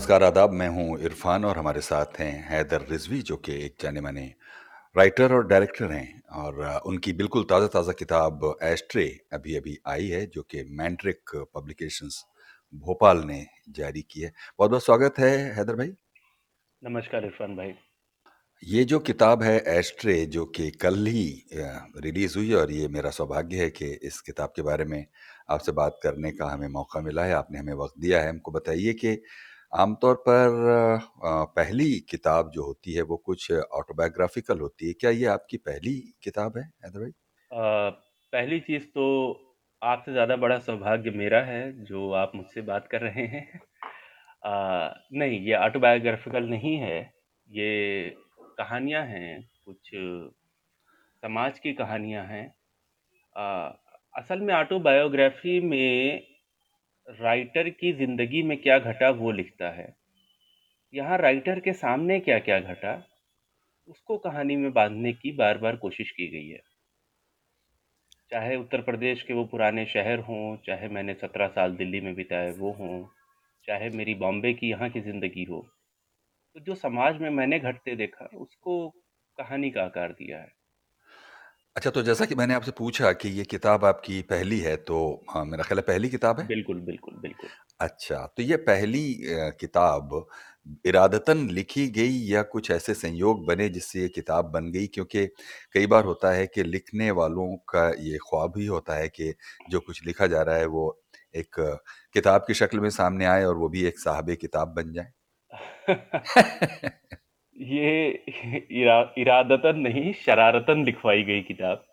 नमस्कार आदाब। मैं हूँ इरफान और हमारे साथ हैं हैदर रिजवी जो कि एक जाने माने राइटर और डायरेक्टर हैं और उनकी बिल्कुल ताज़ा ताज़ा किताब एस्ट्रे अभी अभी आई है जो कि मैंट्रिक पब्लिकेशंस भोपाल ने जारी की है। बहुत बहुत स्वागत है हैदर भाई। नमस्कार इरफान भाई। ये जो किताब है एस्ट्रे जो कि कल ही रिलीज़ हुई और ये मेरा सौभाग्य है कि इस किताब के बारे में आपसे बात करने का हमें मौका मिला है आपने हमें वक्त दिया है। हमको बताइए कि आमतौर पर पहली किताब जो होती है वो कुछ ऑटोबायोग्राफिकल होती है। क्या ये आपकी पहली किताब है हैदर भाई पहली चीज़ तो आपसे ज़्यादा बड़ा सौभाग्य मेरा है जो आप मुझसे बात कर रहे हैं। अ, नहीं ये ऑटोबायोग्राफिकल नहीं है। ये कहानियाँ हैं कुछ समाज की कहानियाँ हैं। असल में ऑटोबायोग्राफी में राइटर की ज़िंदगी में क्या घटा वो लिखता है। यहाँ राइटर के सामने क्या क्या घटा, उसको कहानी में बांधने की बार बार कोशिश की गई है। चाहे उत्तर प्रदेश के वो पुराने शहर हों, चाहे मैंने सत्रह साल दिल्ली में बिताए वो हों, चाहे मेरी बॉम्बे की यहाँ की ज़िंदगी हो तो जो समाज में मैंने घटते देखा, उसको कहानी का आकार दिया है। अच्छा तो जैसा कि मैंने आपसे पूछा कि ये किताब आपकी पहली है तो हाँ मेरा ख्याल है पहली किताब है? बिल्कुल बिल्कुल बिल्कुल। अच्छा तो ये पहली अ, किताब इरादतन लिखी गई या कुछ ऐसे संयोग बने जिससे ये किताब बन गई? क्योंकि कई बार होता है कि लिखने वालों का ये ख्वाब ही होता है कि जो कुछ लिखा जा रहा है वो एक अ, किताब की शक्ल में सामने आए और वो भी एक साहब किताब बन जाए। ये इरा, इरादतन नहीं शरारतन लिखवाई गई किताब।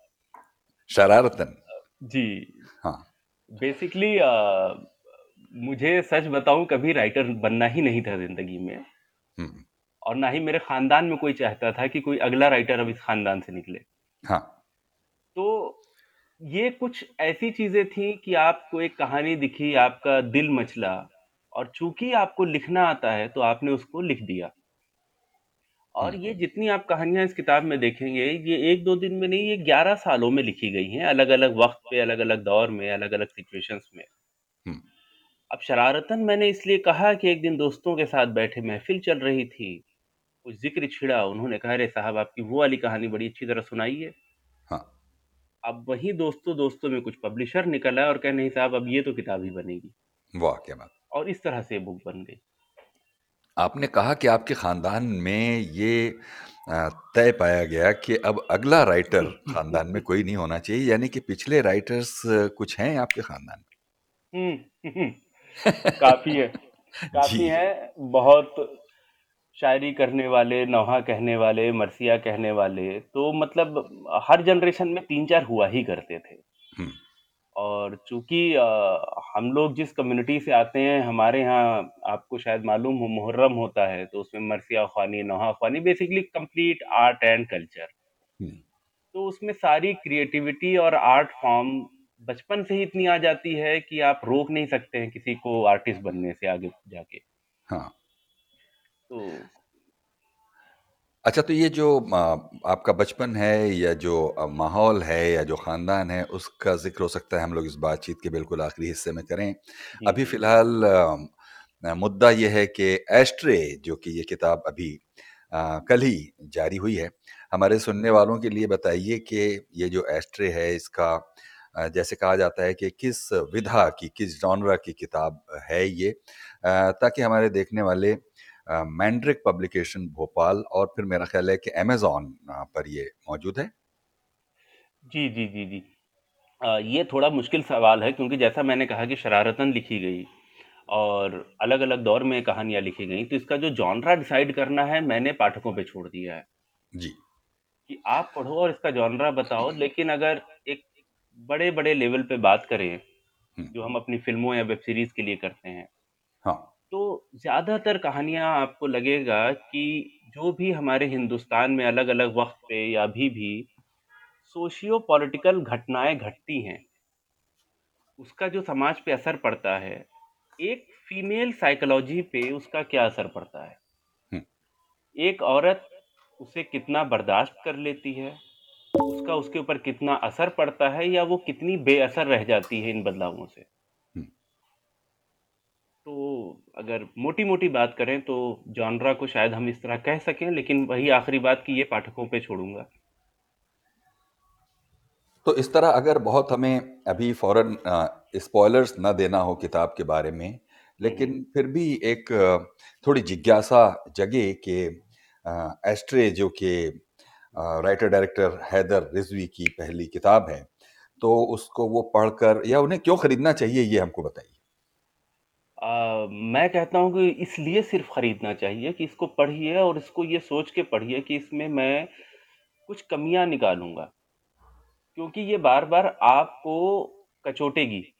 शरारतन? जी। हाँ। बेसिकली मुझे सच बताऊँ कभी राइटर बनना ही नहीं था ज़िंदगी में। हम्म, और ना ही मेरे ख़ानदान में कोई चाहता था कि कोई अगला राइटर अब इस ख़ानदान से निकले। हाँ। तो ये कुछ ऐसी चीज़ें थी कि आपको एक कहानी दिखी आपका दिल मचला और चूँकि आपको लिखना आता है तो आपने उसको लिख दिया। और हम्म, ये जितनी आप कहानियाँ इस किताब में देखेंगे ये एक दो दिन में नहीं ये ग्यारह सालों में लिखी गई हैं अलग अलग वक्त पे अलग अलग दौर में अलग अलग सिचुएशंस में। हम्म, अब शरारतन मैंने इसलिए कहा कि एक दिन दोस्तों के साथ बैठे महफिल चल रही थी कुछ ज़िक्र छिड़ा उन्होंने कहा अरे साहब आपकी वो वाली कहानी बड़ी अच्छी तरह सुनाई है। हाँ अब वही दोस्तों दोस्तों में कुछ पब्लिशर निकला और कहे नहीं साहब अब ये तो किताब ही बनेगी। वाह क्या बात। और इस तरह से बुक बन गई। आपने कहा कि आपके खानदान में ये तय पाया गया कि अब अगला राइटर खानदान में कोई नहीं होना चाहिए यानी कि पिछले राइटर्स कुछ हैं आपके खानदान हम्म काफ़ी है काफ़ी है। बहुत शायरी करने वाले नौहा कहने वाले मरसिया कहने वाले तो मतलब हर जनरेशन में तीन चार हुआ ही करते थे। हम्म, और चूँकि हम लोग जिस कम्युनिटी से आते हैं हमारे यहाँ आपको शायद मालूम हो मुहर्रम होता है तो उसमें मरसिया ख्वानी नौहा ख्वानी basically complete art and culture तो उसमें सारी क्रिएटिविटी और आर्ट फॉर्म बचपन से ही इतनी आ जाती है कि आप रोक नहीं सकते हैं किसी को आर्टिस्ट बनने से आगे जाके। हाँ। तो अच्छा तो ये जो आपका बचपन है या जो माहौल है या जो खानदान है उसका ज़िक्र हो सकता है हम लोग इस बातचीत के बिल्कुल आखिरी हिस्से में करें। जी। अभी फ़िलहाल अ, मुद्दा ये है कि एस्ट्रे जो कि ये किताब अभी अ, कल ही जारी हुई है हमारे सुनने वालों के लिए बताइए कि ये जो एस्ट्रे है इसका अ, जैसे कहा जाता है कि किस विधा की किस जॉनरा की किताब है ये अ, ताकि हमारे देखने वाले मैंड्रिक पब्लिकेशन भोपाल और फिर मेरा ख्याल है कि अमेजोन पर ये मौजूद है। जी जी जी जी। अ, ये थोड़ा मुश्किल सवाल है क्योंकि जैसा मैंने कहा कि शरारतन लिखी गई और अलग अलग दौर में कहानियाँ लिखी गई तो इसका जो जॉनरा डिसाइड करना है मैंने पाठकों पे छोड़ दिया है। जी। कि आप पढ़ो और इसका जॉनरा बताओ लेकिन अगर एक बड़े बड़े लेवल पे बात करें जो हम अपनी फ़िल्मों या वेब सीरीज़ के लिए करते हैं हाँ। तो ज़्यादातर कहानियाँ आपको लगेगा कि जो भी हमारे हिंदुस्तान में अलग अलग वक्त पे या अभी भी सोशियो पॉलिटिकल घटनाएँ घटती हैं उसका जो समाज पे असर पड़ता है एक फीमेल साइकोलॉजी पे उसका क्या असर पड़ता है। एक औरत उसे कितना बर्दाश्त कर लेती है उसका उसके ऊपर कितना असर पड़ता है या वो कितनी बेअसर रह जाती है इन बदलावों से? तो अगर मोटी-मोटी बात करें तो जॉनरा को शायद हम इस तरह कह सकें, लेकिन वही आखिरी बात कि ये पाठकों पे छोड़ूँगा तो इस तरह अगर बहुत हमें अभी फ़ौरन स्पॉयलर्स ना देना हो किताब के बारे में, लेकिन फिर भी एक थोड़ी जिज्ञासा जगे कि एस्ट्रे जो कि राइटर डायरेक्टर हैदर रिजवी की पहली किताब है, तो उसको वो पढ़कर या उन्हें क्यों खरीदना चाहिए ये हमको बताइए? आ, मैं कहता हूँ कि इसलिए सिर्फ़ खरीदना चाहिए कि इसको पढ़िए और इसको ये सोच के पढ़िए कि इसमें मैं कुछ कमियाँ निकालूँगा। क्योंकि ये बार बार आपको कचोटेगी।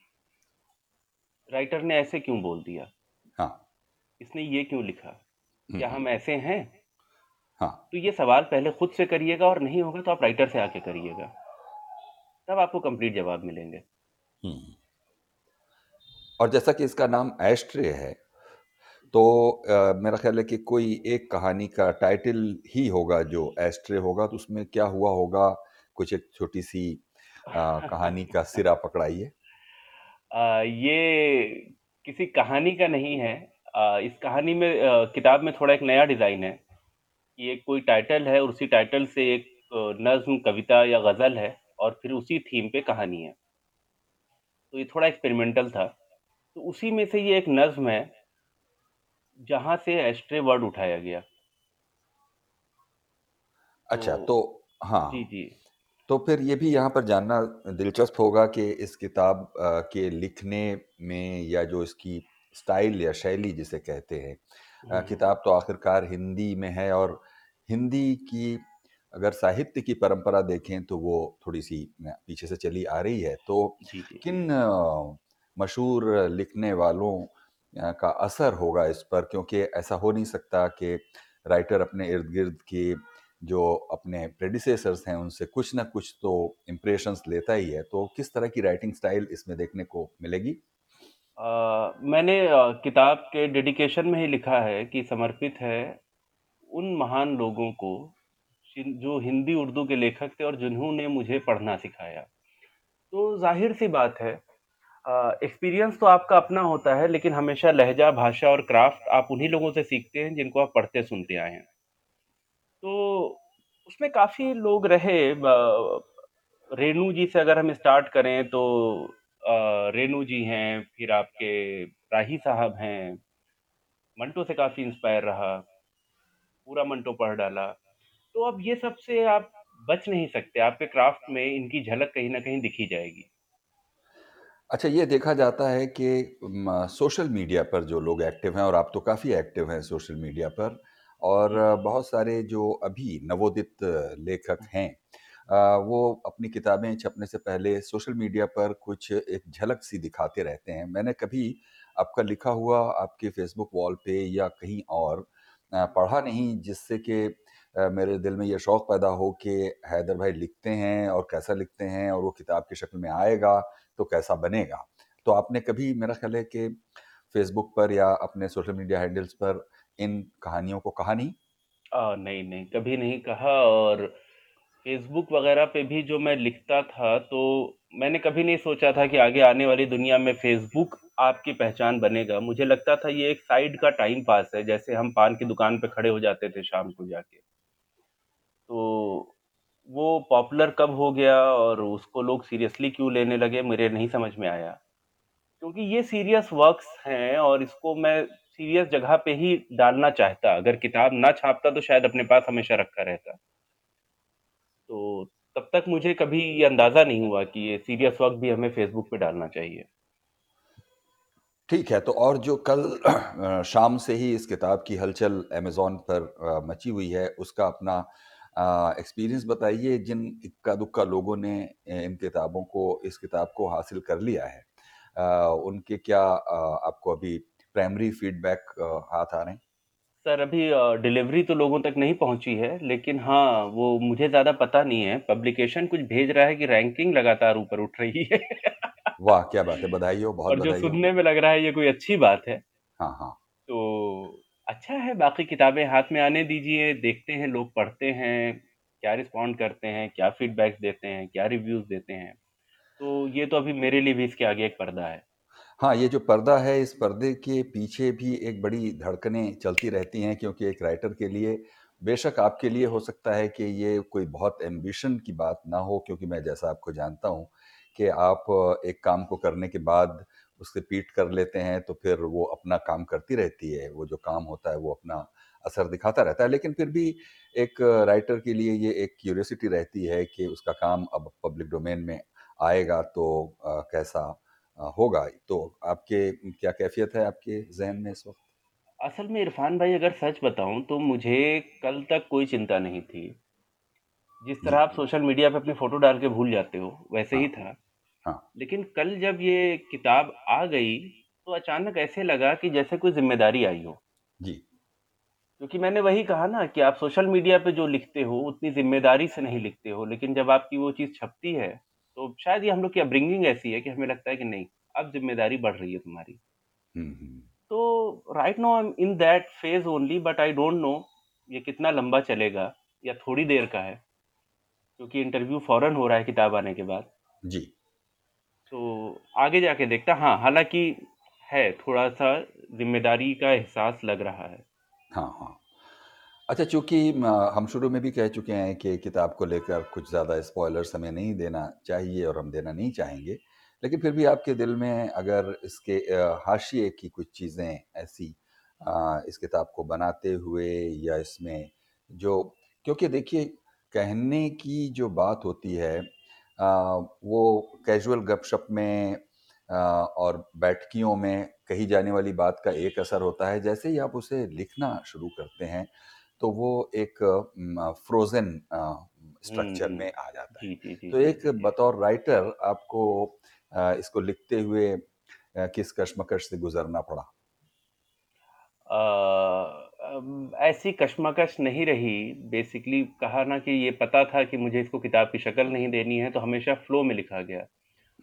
राइटर ने ऐसे क्यों बोल दिया? हाँ। इसने ये क्यों लिखा? हम्म, क्या हम्म। हम ऐसे हैं? हाँ। तो ये सवाल पहले खुद से करिएगा और नहीं होगा तो आप राइटर से आके करिएगा। तब आपको कंप्लीट जवाब मिलेंगे। हम्म। और जैसा कि इसका नाम एस्ट्रे है तो आ, मेरा ख्याल है कि कोई एक कहानी का टाइटल ही होगा जो एस्ट्रे होगा तो उसमें क्या हुआ होगा कुछ एक छोटी सी आ, कहानी का सिरा पकड़ाइए। ये किसी कहानी का नहीं है। आ, इस कहानी में आ, किताब में थोड़ा एक नया डिज़ाइन है एक कोई टाइटल है और उसी टाइटल से एक नज्म कविता या गज़ल है और फिर उसी थीम पे कहानी है। तो ये थोड़ा एक्सपेरिमेंटल था। तो उसी में से ये एक नज्म है जहाँ से एस्ट्रे वर्ड उठाया गया। अच्छा तो, तो हाँ। जी जी। तो फिर ये भी यहाँ पर जानना दिलचस्प होगा कि इस किताब के लिखने में या जो इसकी स्टाइल या शैली जिसे कहते हैं। किताब तो आखिरकार हिंदी में है और हिंदी की अगर साहित्य की परंपरा देखें तो वो थोड़ी सी पीछे से चली आ रही है। तो किन मशहूर लिखने वालों का असर होगा इस पर क्योंकि ऐसा हो नहीं सकता कि राइटर अपने इर्द गिर्द की जो अपने प्रेडिसेसर्स हैं उनसे कुछ ना कुछ तो इम्प्रेशंस लेता ही है। तो किस तरह की राइटिंग स्टाइल इसमें देखने को मिलेगी? आ, मैंने किताब के डेडिकेशन में ही लिखा है कि समर्पित है उन महान लोगों को जो हिंदी उर्दू के लेखक थे और जिन्होंने मुझे पढ़ना सिखाया। तो ज़ाहिर सी बात है एक्सपीरियंस तो आपका अपना होता है, लेकिन हमेशा लहजा, भाषा और क्राफ्ट आप उन्हीं लोगों से सीखते हैं जिनको आप पढ़ते, सुनते आए हैं। तो उसमें काफ़ी लोग रहे रेणु जी से अगर हम स्टार्ट करें तो रेणु जी हैं, फिर आपके राही साहब हैं, मंटो से काफ़ी इंस्पायर रहा, पूरा मंटो पढ़ डाला। तो अब ये सबसे आप बच नहीं सकते, आपके क्राफ्ट में इनकी झलक कहीं ना कहीं दिखी जाएगी। अच्छा ये देखा जाता है कि सोशल मीडिया पर जो लोग एक्टिव हैं और आप तो काफ़ी एक्टिव हैं सोशल मीडिया पर और बहुत सारे जो अभी नवोदित लेखक हैं। वो अपनी किताबें छपने से पहले सोशल मीडिया पर कुछ एक झलक सी दिखाते रहते हैं। मैंने कभी आपका लिखा हुआ आपके फेसबुक वॉल पे या कहीं और पढ़ा नहीं जिससे कि मेरे दिल में ये शौक़ पैदा हो कि हैदर भाई लिखते हैं और कैसा लिखते हैं और वो किताब की शक्ल में आएगा तो कैसा बनेगा? तो आपने कभी मेरा ख्याल है कि फेसबुक पर या अपने सोशल मीडिया हैंडल्स पर इन कहानियों को कहा नहीं? आ, नहीं नहीं कभी नहीं कहा और फेसबुक वगैरह पे भी जो मैं लिखता था तो मैंने कभी नहीं सोचा था कि आगे आने वाली दुनिया में फेसबुक आपकी पहचान बनेगा। मुझे लगता था ये एक साइड का टाइम पास है जैसे हम पान की दुकान पे खड़े हो जाते थे शाम को जाके। तो वो पॉपुलर कब हो गया और उसको लोग सीरियसली क्यों लेने लगे मेरे नहीं समझ में आया। क्योंकि ये सीरियस वर्क्स हैं और इसको मैं सीरियस जगह पे ही डालना चाहता। अगर किताब ना छापता तो शायद अपने पास हमेशा रखा रहता। तो तब तक मुझे कभी ये अंदाज़ा नहीं हुआ कि ये सीरियस वर्क भी हमें फेसबुक पे डालना चाहिए। ठीक है तो और जो कल, शाम से ही इस किताब की हलचल अमेज़ोन पर मची हुई है, उसका अपना एक्सपीरियंस बताइए जिन इक्का दुक्का लोगों ने इन किताबों को इस किताब को हासिल कर लिया है। आ, उनके क्या आ, आपको अभी प्राइमरी फीडबैक हाथ आ रहे हैं? सर अभी डिलीवरी तो लोगों तक नहीं पहुँची है लेकिन हाँ वो मुझे ज़्यादा पता नहीं है। पब्लिकेशन कुछ भेज रहा है कि रैंकिंग लगातार ऊपर उठ रही है। वाह क्या बात है बधाई हो बहुत और जो सुनने में लग रहा है ये कोई अच्छी बात है। हाँ हाँ। तो अच्छा है बाकी किताबें हाथ में आने दीजिए देखते हैं लोग पढ़ते हैं क्या रिस्पॉन्ड करते हैं क्या फीडबैक्स देते हैं क्या रिव्यूज़ देते हैं। तो ये तो अभी मेरे लिए भी इसके आगे एक पर्दा है। हाँ, ये जो पर्दा है, इस पर्दे के पीछे भी एक बड़ी धड़कनें चलती रहती हैं क्योंकि एक राइटर के लिए बेशक आपके लिए हो सकता है कि ये कोई बहुत एम्बिशन की बात ना हो क्योंकि मैं जैसा आपको जानता हूँ कि आप एक काम को करने के बाद उससे पीट कर लेते हैं तो फिर वो अपना काम करती रहती है, वो जो काम होता है वो अपना असर दिखाता रहता है। लेकिन फिर भी एक राइटर के लिए ये एक क्यूरियोसिटी रहती है कि उसका काम अब पब्लिक डोमेन में आएगा तो अ, कैसा अ, होगा। तो आपके क्या कैफ़ियत है आपके ज़हन में इस वक़्त? असल में इरफ़ान भाई अगर सच बताऊँ तो मुझे कल तक कोई चिंता नहीं थी। जिस तरह आप सोशल मीडिया पे अपनी फ़ोटो डाल के भूल जाते हो, वैसे हाँ, ही था। हाँ। लेकिन कल जब ये किताब आ गई, तो अचानक ऐसे लगा कि जैसे कोई ज़िम्मेदारी आई हो। जी। क्योंकि मैंने वही कहा ना कि आप सोशल मीडिया पे जो लिखते हो, उतनी ज़िम्मेदारी से नहीं लिखते हो, लेकिन जब आपकी वो चीज़ छपती है, तो शायद ये हम लोग की अपब्रिंगिंग ऐसी है कि हमें लगता है कि नहीं, अब ज़िम्मेदारी बढ़ रही है तुम्हारी। हुँ, हुँ। तो right no I am in that phase only but I don't know ये कितना लंबा चलेगा या थोड़ी देर का है। क्योंकि इंटरव्यू फ़ौरन हो रहा है किताब आने के बाद। जी। तो आगे जाके देखता हाँ, हालाँकि है थोड़ा-सा ज़िम्मेदारी का एहसास लग रहा है। हाँ, हाँ। अच्छा चूँकि हम शुरू में भी कह चुके हैं कि किताब को लेकर कुछ ज़्यादा स्पॉयलर्स हमें नहीं देना चाहिए और हम देना नहीं चाहेंगे। लेकिन फिर भी आपके दिल में अगर इसके हाशिए की कुछ चीज़ें ऐसी इस किताब को बनाते हुए या इसमें जो क्योंकि देखिए कहने की जो बात होती है वो कैजुअल गपशप में और बैठकियों में कही जाने वाली बात का एक असर होता है, जैसे ही आप उसे लिखना शुरू करते हैं, तो वो एक फ्रोज़न स्ट्रक्चर में आ जाता है। जी, जी, तो एक जी। बतौर राइटर आपको इसको लिखते हुए किस कशमकश से गुज़रना पड़ा? अम, ऐसी कशमकश नहीं रही बेसिकली कहा ना कि ये पता था कि मुझे इसको किताब की शक्ल नहीं देनी है, तो हमेशा फ्लो में लिखा गया।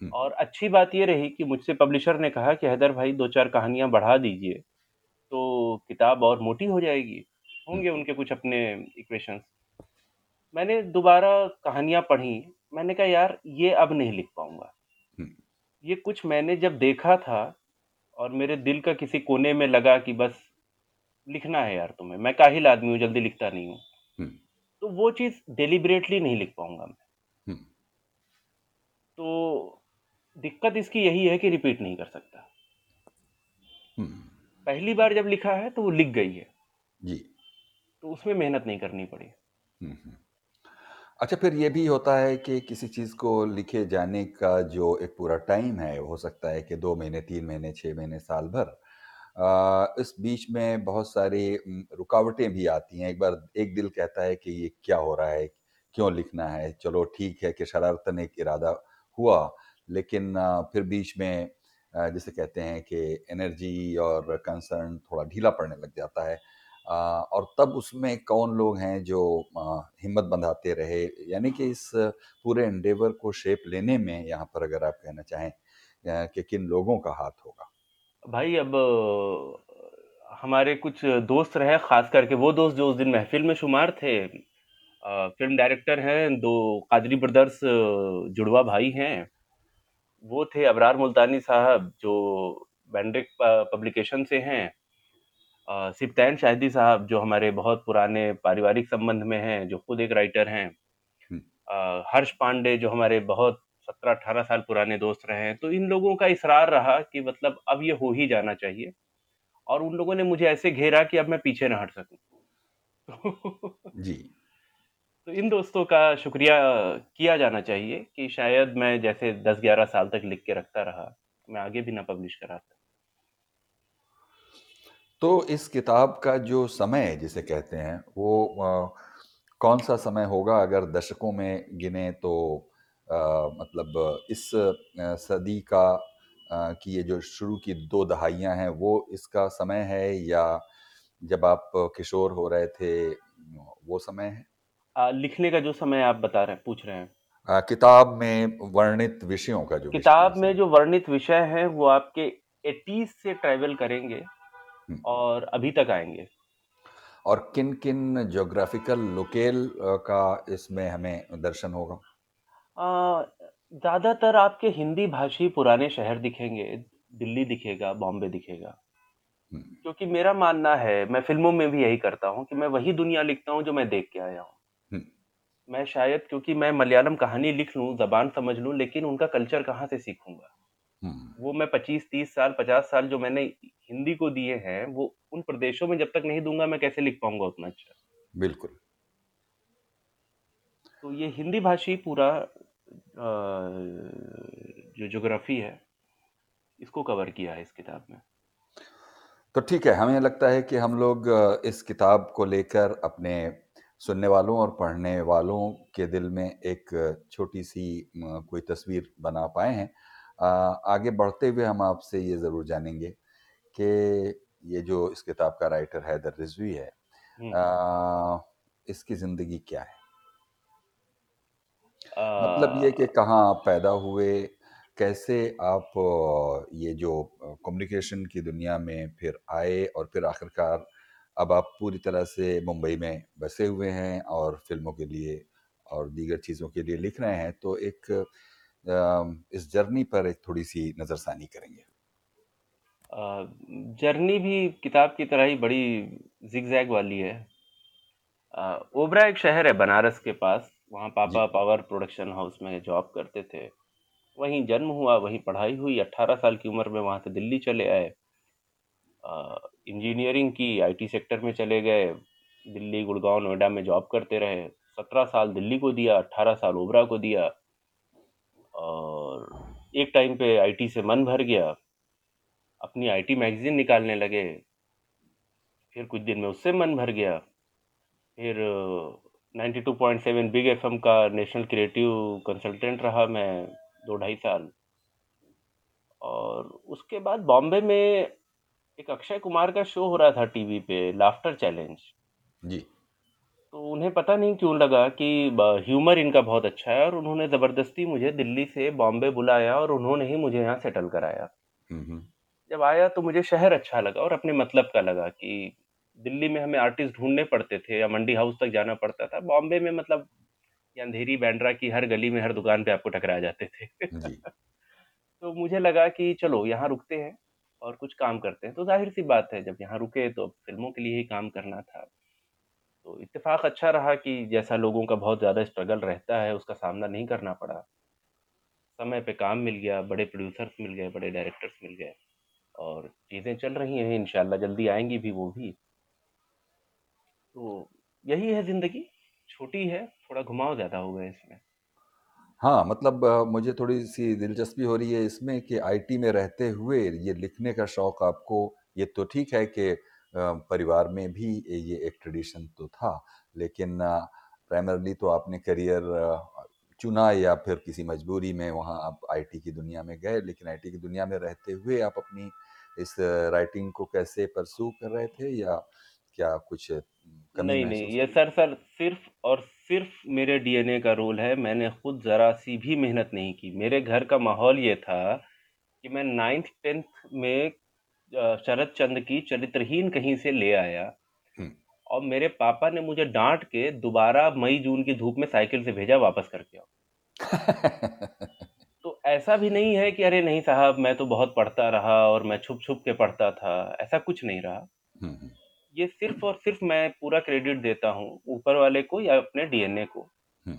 और अच्छी बात ये रही कि मुझसे पब्लिशर ने कहा कि हैदर भाई 2-4 कहानियाँ बढ़ा दीजिए, तो किताब और मोटी हो जाएगी। होंगे उनके कुछ अपने इक्वेशंस। मैंने दोबारा कहानियाँ पढ़ी, मैंने कहा यार ये अब नहीं लिख पाऊँगा। ये कुछ मैंने जब देखा था और मेरे दिल का किसी कोने में लगा कि बस लिखना है यार तुम्हें, मैं काहिल आदमी हूँ, जल्दी लिखता नहीं हूँ। तो वो चीज़ डेलिबरेटली नहीं लिख पाऊँगा मैं। तो दिक्कत इसकी यही है कि रिपीट नहीं कर सकता। पहली बार जब लिखा है तो वो लिख गई है, जी। तो उसमें मेहनत नहीं करनी पड़ी। अच्छा फिर ये भी होता है कि किसी चीज़ को लिखे जाने का जो एक पूरा टाइम है, हो सकता है कि दो महीने, तीन महीने, 6 महीने, साल भर। इस बीच में बहुत सारी रुकावटें भी आती हैं। एक बार एक दिल कहता है कि ये क्या हो रहा है? क्यों लिखना है? चलो ठीक है कि शरारतन एक इरादा हुआ, लेकिन फिर बीच में जिसे कहते हैं कि एनर्जी और कंसर्न थोड़ा ढीला पड़ने लग जाता है। और तब उसमें कौन लोग हैं जो हिम्मत बंधाते रहे? यानी कि इस पूरे एंडेवर को शेप लेने में यहाँ पर अगर आप कहना चाहें कि किन लोगों का हाथ होगा? भाई अब हमारे कुछ दोस्त रहे, ख़ास करके वो दोस्त जो उस दिन महफ़िल में शुमार थे। फ़िल्म डायरेक्टर हैं, दो कादरी ब्रदर्स जुड़वा भाई हैं। वो थे अबरार मुल्तानी साहब जो बैंड्रिक पब्लिकेशन से हैं। सिब्तैन शाहिदी साहब जो हमारे बहुत पुराने पारिवारिक संबंध में हैं, जो खुद एक राइटर हैं। हर्ष पांडे जो हमारे बहुत 17-18 साल पुराने दोस्त रहे हैं। तो इन लोगों का इसरार रहा कि मतलब अब ये हो ही जाना चाहिए और उन लोगों ने मुझे ऐसे घेरा कि अब मैं पीछे ना हट सकूँ। जी। तो इन दोस्तों का शुक्रिया किया जाना चाहिए कि शायद मैं जैसे 10-11 साल तक लिख के रखता रहा, मैं आगे भी ना पब्लिश कराता। तो इस किताब का जो समय जिसे कहते हैं वो अ, कौन-सा समय होगा अगर दशकों में गिने तो मतलब इस सदी का की ये जो शुरू की दो दहाइयाँ हैं वो इसका समय है या जब आप किशोर हो रहे थे वो समय है? अ, लिखने का जो समय आप बता रहे हैं पूछ रहे हैं। अ, किताब में वर्णित विषयों का जो किताब में जो वर्णित विषय है वो आपके 80s से ट्रेवल करेंगे और अभी तक आएँगे और किन-किन ज्योग्राफिकल लोकेल का इसमें हमें दर्शन होगा? ज़्यादातर आपके हिंदी भाषी पुराने शहर दिखेंगे। दिल्ली दिखेगा, बॉम्बे दिखेगा। हुँ। क्योंकि मेरा मानना है, मैं फ़िल्मों में भी यही करता हूँ कि मैं वही दुनिया लिखता हूँ जो मैं देख के आया हूँ। हुँ। मैं शायद क्योंकि मैं मलयालम कहानी लिख लूँ, ज़बान समझ लूँ, लेकिन उनका कल्चर कहाँ से सीखूँगा हुँ। वो मैं 25-30 साल, 50 साल जो मैंने हिंदी को दिए हैं, वो उन प्रदेशों में जब तक नहीं दूँगा मैं कैसे लिख पाऊँगा उतना अच्छा? बिल्कुल। तो ये हिंदी भाषी पूरा जो ज्योग्राफ़ी है, इसको कवर किया है इस किताब में। तो ठीक है, हमें लगता है कि हम लोग इस किताब को लेकर अपने सुनने वालों और पढ़ने वालों के दिल में एक छोटी-सी कोई तस्वीर बना पाए हैं। आगे बढ़ते हुए हम आपसे ये ज़रूर जानेंगे कि ये जो इस किताब का राइटर हैदर रिज़वी है हुँ। अ, इसकी ज़िंदगी क्या है? मतलब ये कि कहाँ आप पैदा हुए, कैसे आप ये जो कम्युनिकेशन की दुनिया में फिर आए और फिर आखिरकार अब आप पूरी तरह से मुंबई में बसे हुए हैं और फ़िल्मों के लिए और दीगर चीज़ों के लिए लिख रहे हैं, तो एक इस जर्नी पर एक थोड़ी-सी नज़रसानी करेंगे। जर्नी भी किताब की तरह ही बड़ी ज़िगज़ैग वाली है। ओबरा एक शहर है बनारस के पास, वहाँ पापा पावर प्रोडक्शन हाउस में जॉब करते थे। वहीं जन्म हुआ, वहीं पढ़ाई हुई, 18 साल की उम्र में वहाँ से दिल्ली चले आए। इंजीनियरिंग की, आईटी सेक्टर में चले गए, दिल्ली, गुड़गांव नोएडा में जॉब करते रहे। 17 साल दिल्ली को दिया, 18 साल ओबरा को दिया। और एक टाइम पे आईटी से मन भर गया। अपनी आईटी मैगज़ीन निकालने लगे। फिर कुछ दिन में उससे मन भर गया। फिर 92.7 बिग एफएम का नेशनल क्रिएटिव कंसल्टेंट रहा मैं दो ढाई साल। और उसके बाद बॉम्बे में एक अक्षय कुमार का शो हो रहा था टीवी पे, लाफ्टर चैलेंज। जी। तो उन्हें पता नहीं क्यों लगा कि ह्यूमर इनका बहुत अच्छा है और उन्होंने ज़बरदस्ती मुझे दिल्ली से बॉम्बे बुलाया और उन्होंने ही मुझे यहाँ सेटल कराया। हुँ, हुँ। जब आया तो मुझे शहर अच्छा लगा और अपने मतलब का लगा कि दिल्ली में हमें आर्टिस्ट ढूँढने पड़ते थे या मंडी हाउस तक जाना पड़ता था। बॉम्बे में मतलब ये अंधेरी, बैंड्रा की हर गली में, हर दुकान पे आपको टकरा जाते थे। तो मुझे लगा कि चलो यहाँ रुकते हैं और कुछ काम करते हैं। तो ज़ाहिर-सी बात है जब यहाँ रुके तो फ़िल्मों के लिए ही काम करना था। तो इत्तेफ़ाक अच्छा रहा कि जैसा लोगों का बहुत ज़्यादा स्ट्रगल रहता है, उसका सामना नहीं करना पड़ा। समय पे काम मिल गया, बड़े प्रोड्यूसर्स मिल गए, बड़े डायरेक्टर्स मिल गए और चीज़ें चल रही हैं इंशाअल्लाह जल्दी आएँगी भी वो भी। तो यही है ज़िंदगी, छोटी है, थोड़ा घुमाव ज़्यादा हो गए इसमें। हाँ, मतलब मुझे थोड़ी-सी दिलचस्पी हो रही है इसमें कि आईटी में रहते हुए ये लिखने का शौक आपको ये तो ठीक है कि परिवार में भी ये एक ट्रेडिशन तो था, लेकिन प्राइमरली तो आपने करियर चुना या फिर किसी मजबूरी में वहाँ आप आईटी की दुनिया में गए, लेकिन आईटी की दुनिया में रहते हुए आप अपनी इस राइटिंग को कैसे परसू कर रहे थे या क्या कुछ नहीं, नहीं, ये? सर सर सिर्फ़ और सिर्फ़ मेरे डीएनए का रोल है, मैंने खुद ज़रा-सी भी मेहनत नहीं की। मेरे घर का माहौल ये था कि मैं 9th-10th में शरद चंद्र की चरित्रहीन कहीं से ले आया और मेरे पापा ने मुझे डांट के दोबारा मई-जून की धूप में साइकिल से भेजा वापस करके आओ। तो ऐसा भी नहीं है कि अरे नहीं साहब मैं तो बहुत पढ़ता रहा और मैं छुप-छुप के पढ़ता था, ऐसा कुछ नहीं रहा। ये सिर्फ़ और सिर्फ़ मैं पूरा क्रेडिट देता हूँ ऊपर वाले को या अपने डीएनए को। हुँ।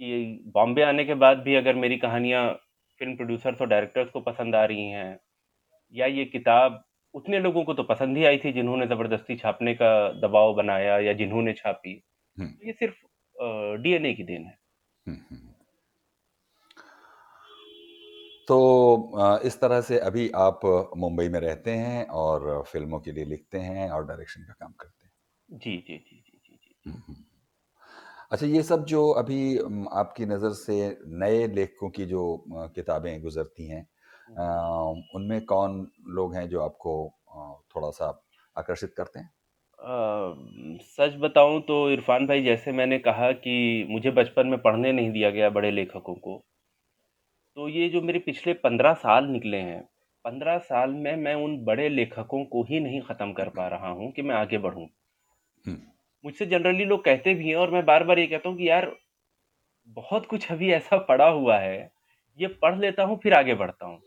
कि बॉम्बे आने के बाद भी अगर मेरी कहानियाँ फ़िल्म प्रोड्यूसर्स और डायरेक्टर्स को पसंद आ रही हैं, या ये किताब उतने लोगों को तो पसंद ही आई थी जिन्होंने ज़बरदस्ती छापने का दबाव बनाया या जिन्होंने छापी। हुँ। ये सिर्फ़ डीएनए की देन है। हुँ, हुँ। तो इस तरह से अभी आप मुंबई में रहते हैं और फ़िल्मों के लिए लिखते हैं और डायरेक्शन का काम करते हैं। जी, जी, जी, जी, जी, जी, जी। हुँ, हुँ। अच्छा ये सब जो अभी आपकी नज़र से नए लेखकों की जो किताबें गुज़रती हैं उनमें कौन लोग हैं जो आपको थोड़ा-सा आकर्षित करते हैं? अ, सच बताऊँ तो इरफ़ान भाई जैसे मैंने कहा कि मुझे बचपन में पढ़ने नहीं दिया गया बड़े लेखकों को। तो ये जो मेरे पिछले 15 साल निकले हैं, 15 साल में मैं उन बड़े लेखकों को ही नहीं ख़त्म कर पा रहा हूँ कि मैं आगे बढ़ूँ। मुझसे जनरली लोग कहते भी हैं और मैं बार-बार ये कहता हूँ कि यार, बहुत कुछ अभी ऐसा पड़ा हुआ है, ये पढ़ लेता हूँ फिर आगे बढ़ता हूँ।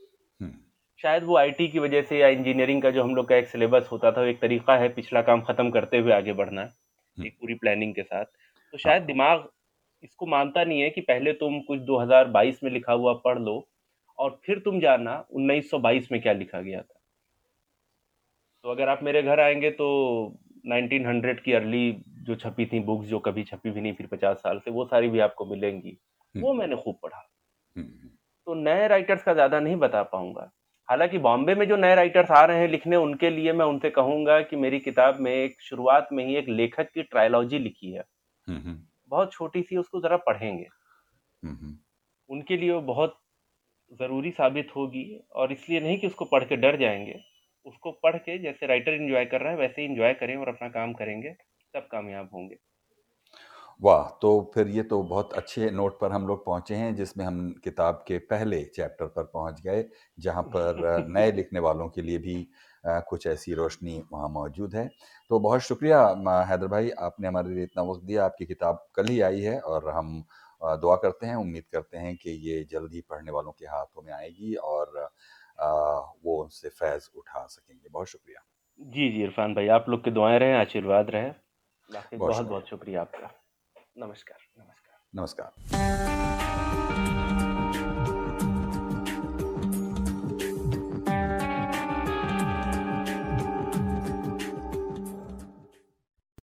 शायद वो आईटी की वजह से या इंजीनियरिंग का जो हम लोग का एक सिलेबस होता था, एक तरीका है पिछला काम खत्म करते हुए आगे बढ़ना, एक पूरी प्लानिंग के साथ। तो हाँ। शायद दिमाग इसको मानता नहीं है कि पहले तुम कुछ 2022 में लिखा हुआ पढ़ लो और फिर तुम जानना 1922 में क्या लिखा गया था। तो अगर आप मेरे घर आएँगे तो 1900 की अर्ली जो छपी थी बुक्स जो कभी छपी भी नहीं फिर 50 साल से, वो सारी भी आपको मिलेंगी। वो मैंने खूब पढ़ा। हुँ, हुँ। तो नए राइटर्स का ज़्यादा नहीं बता पाऊँगा हालाँकि बॉम्बे में जो नए राइटर्स आ रहे हैं लिखने उनके लिए मैं उनसे कहूँगा कि मेरी किताब में एक शुरुआत में ही एक लेखक की ट्रायलॉजी लिखी है। बहुत छोटी-सी उसको ज़रा पढ़ेंगे। हुँ, हुँ। उनके लिए वो बहुत ज़रूरी साबित होगी और इसलिए नहीं कि उसको पढ़ के डर जाएँगे उसको पढ़ के जैसे राइटर एन्जॉय कर रहा है वैसे ही एन्जॉय करें और अपना काम करेंगे, तब कामयाब होंगे। वाह! तो फिर ये तो बहुत अच्छे नोट पर हम लोग पहुँचे हैं जिसमें हम किताब के पहले चैप्टर पर पहुँच गए, जहाँ पर नए लिखने वालों के लिए भी कुछ ऐसी रोशनी वहाँ मौजूद है। तो बहुत शुक्रिया हैदर भाई आपने हमारे लिए इतना वक़्त दिया, आपकी किताब कल ही आई है और हम दुआ करते हैं, उम्मीद करते हैं कि ये जल्द ही पढ़ने वालों के हाथों में आएगी और वो उनसे फ़ैज़ उठा सकेंगे। बहुत शुक्रिया। जी, जी, इरफ़ान भाई आप लोग की दुआएँ रहें, आशीर्वाद रहे। बहुत शुक्रिया। शुक्रिया आपका। नमस्कार, नमस्कार। नमस्कार।